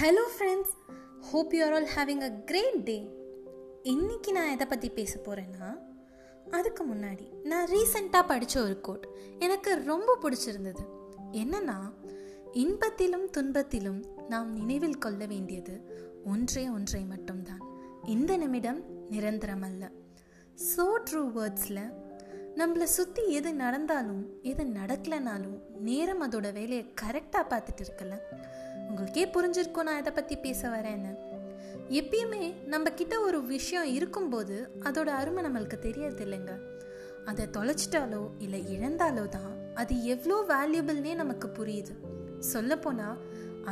Hello friends hope you are all having a great day இன்னைக்கு நான் எதை பற்றி பேச போகிறேன்னா அதுக்கு முன்னாடி நான் ரீசெண்டாக படித்த ஒரு கோட் எனக்கு ரொம்ப பிடிச்சிருந்தது. என்னன்னா இன்பத்திலும் துன்பத்திலும் நாம் நினைவில் கொள்ள வேண்டியது ஒன்றே ஒன்றை மட்டும்தான். இந்த நிமிடம் நிரந்தரம் அல்ல. ஸோ ட்ரூ வேர்ட்ஸில் நம்மளை சுற்றி எது நடந்தாலும் எது நடக்கலைனாலும் நேரம் அதோட வேலையை கரெக்டாக பார்த்துட்டு இருக்கல. உங்களுக்கே புரிஞ்சிருக்கும் நான் இதை பற்றி பேச வரேன்னு. எப்பயுமே நம்ம கிட்ட ஒரு விஷயம் இருக்கும்போது அதோட அருமை நம்மளுக்கு தெரியறது இல்லைங்க. அதை தொலைச்சிட்டாலோ இல்லை இழந்தாலோ தான் அது எவ்வளோ வேல்யூபிள்னே நமக்கு புரியுது. சொல்லப்போனால்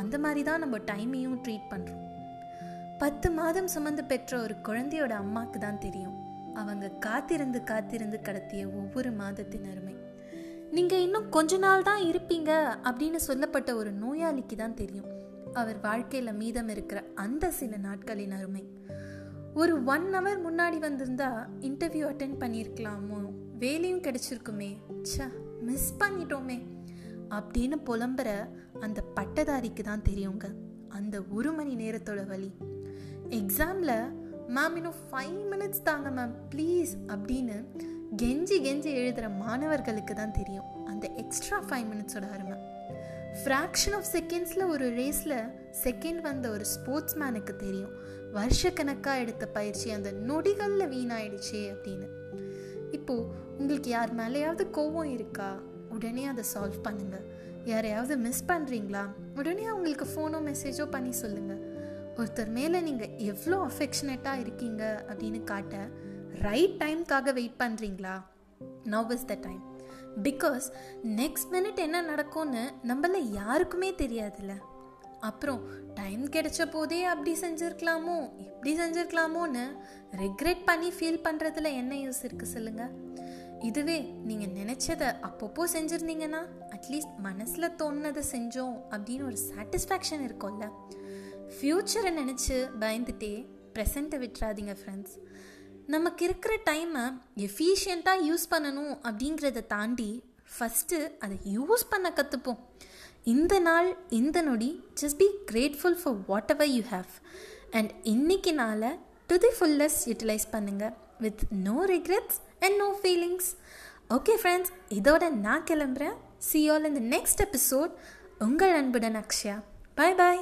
அந்த மாதிரி தான் நம்ம டைமையும் ட்ரீட் பண்ணுறோம் பத்து மாதம் சுமந்து பெற்ற ஒரு குழந்தையோட அம்மாவுக்கு தான் தெரியும். அவங்க காத்திருந்து காத்திருந்து கடத்திய ஒவ்வொரு மாதத்தின் அருமை. நீங்கள் இன்னும் கொஞ்ச நாள் தான் இருப்பீங்க அப்படின்னு சொல்லப்பட்ட ஒரு நோயாளிக்கு தான் தெரியும். அவர் வாழ்க்கையில் மீதம் இருக்கிற அந்த சில நாட்களின் அருமை. ஒரு ஒன் ஹவர் முன்னாடி வந்திருந்தா இன்டர்வியூ அட்டென்ட் பண்ணியிருக்கலாமோ? வேலையும் கிடைச்சிருக்குமே. ச்ச மிஸ் பண்ணிட்டோமே. அப்படின்னு புலம்புற அந்த பட்டதாரிக்கு தான் தெரியுங்க. அந்த ஒரு மணி நேரத்தோட வழி எக்ஸாமில் மேம் இன்னும் ஃபைவ் மினிட்ஸ் தாங்க மேம் ப்ளீஸ் அப்படின்னு கெஞ்சி கெஞ்சி எழுதுகிற மாணவர்களுக்கு தான் தெரியும். அந்த எக்ஸ்ட்ரா ஃபைவ் மினிட்ஸோட அருமை. ஃப்ராக்ஷன் ஆஃப் செகண்ட்ஸில் ஒரு ரேஸில் செகண்ட் வந்த ஒரு ஸ்போர்ட்ஸ் மேனுக்கு தெரியும். வருஷக்கணக்காக எடுத்த பயிற்சி அந்த நொடிகளில் வீணாயிடுச்சே அப்படின்னு. இப்போது உங்களுக்கு யார் மேலேயாவது கோவம் இருக்கா? உடனே அதை சால்வ் பண்ணுங்கள் யாரையாவது மிஸ் பண்ணுறீங்களா உடனே அவங்களுக்கு ஃபோனோ மெசேஜோ பண்ணி சொல்லுங்கள் ஒருத்தர் மேலே நீங்கள் எவ்வளோ அஃபெக்ஷனேட்டாக இருக்கீங்க அப்படின்னு காட்ட ரைட் டைம்க்காக வெயிட் பண்ணுறீங்களா now is the time because next minute என்ன நடக்கும்னு நம்மள யாருக்குமே தெரியாதுல்ல. அப்புறம் டைம் கிடைச்ச போதே அப்படி செஞ்சுருக்கலாமோ இப்படி செஞ்சுருக்கலாமோன்னு ரெக்ரெட் பண்ணி ஃபீல் பண்ணுறதுல என்ன யூஸ் இருக்குது சொல்லுங்கள் இதுவே நீங்கள் நினச்சதை அப்பப்போ செஞ்சுருந்தீங்கன்னா அட்லீஸ்ட் மனசில் தோணுனதை செஞ்சோம் அப்படின்னு ஒரு சாட்டிஸ்ஃபேக்ஷன் இருக்கும்ல. ஃப்யூச்சரை நினச்சி பயந்துட்டே ப்ரெசண்ட்டை விட்டுறாதீங்க ஃப்ரெண்ட்ஸ் நமக்கு இருக்கிற டைமை எஃபிஷியண்ட்டாக யூஸ் பண்ணணும் அப்படிங்கிறத தாண்டி ஃபஸ்ட்டு அதை யூஸ் பண்ண கற்றுப்போம் இந்த நாள் இந்த நொடி just be grateful for whatever you have and இன்னைக்கு நாளை டு தி ஃபுல்லஸ் யூட்டிலைஸ் பண்ணுங்கள் with no regrets and no feelings okay friends இதோட நான் கிளம்புறேன். சி ஆல் இந்த நெக்ஸ்ட் எபிசோட் உங்கள் அன்புடன் அக்ஷயா. பாய் பாய்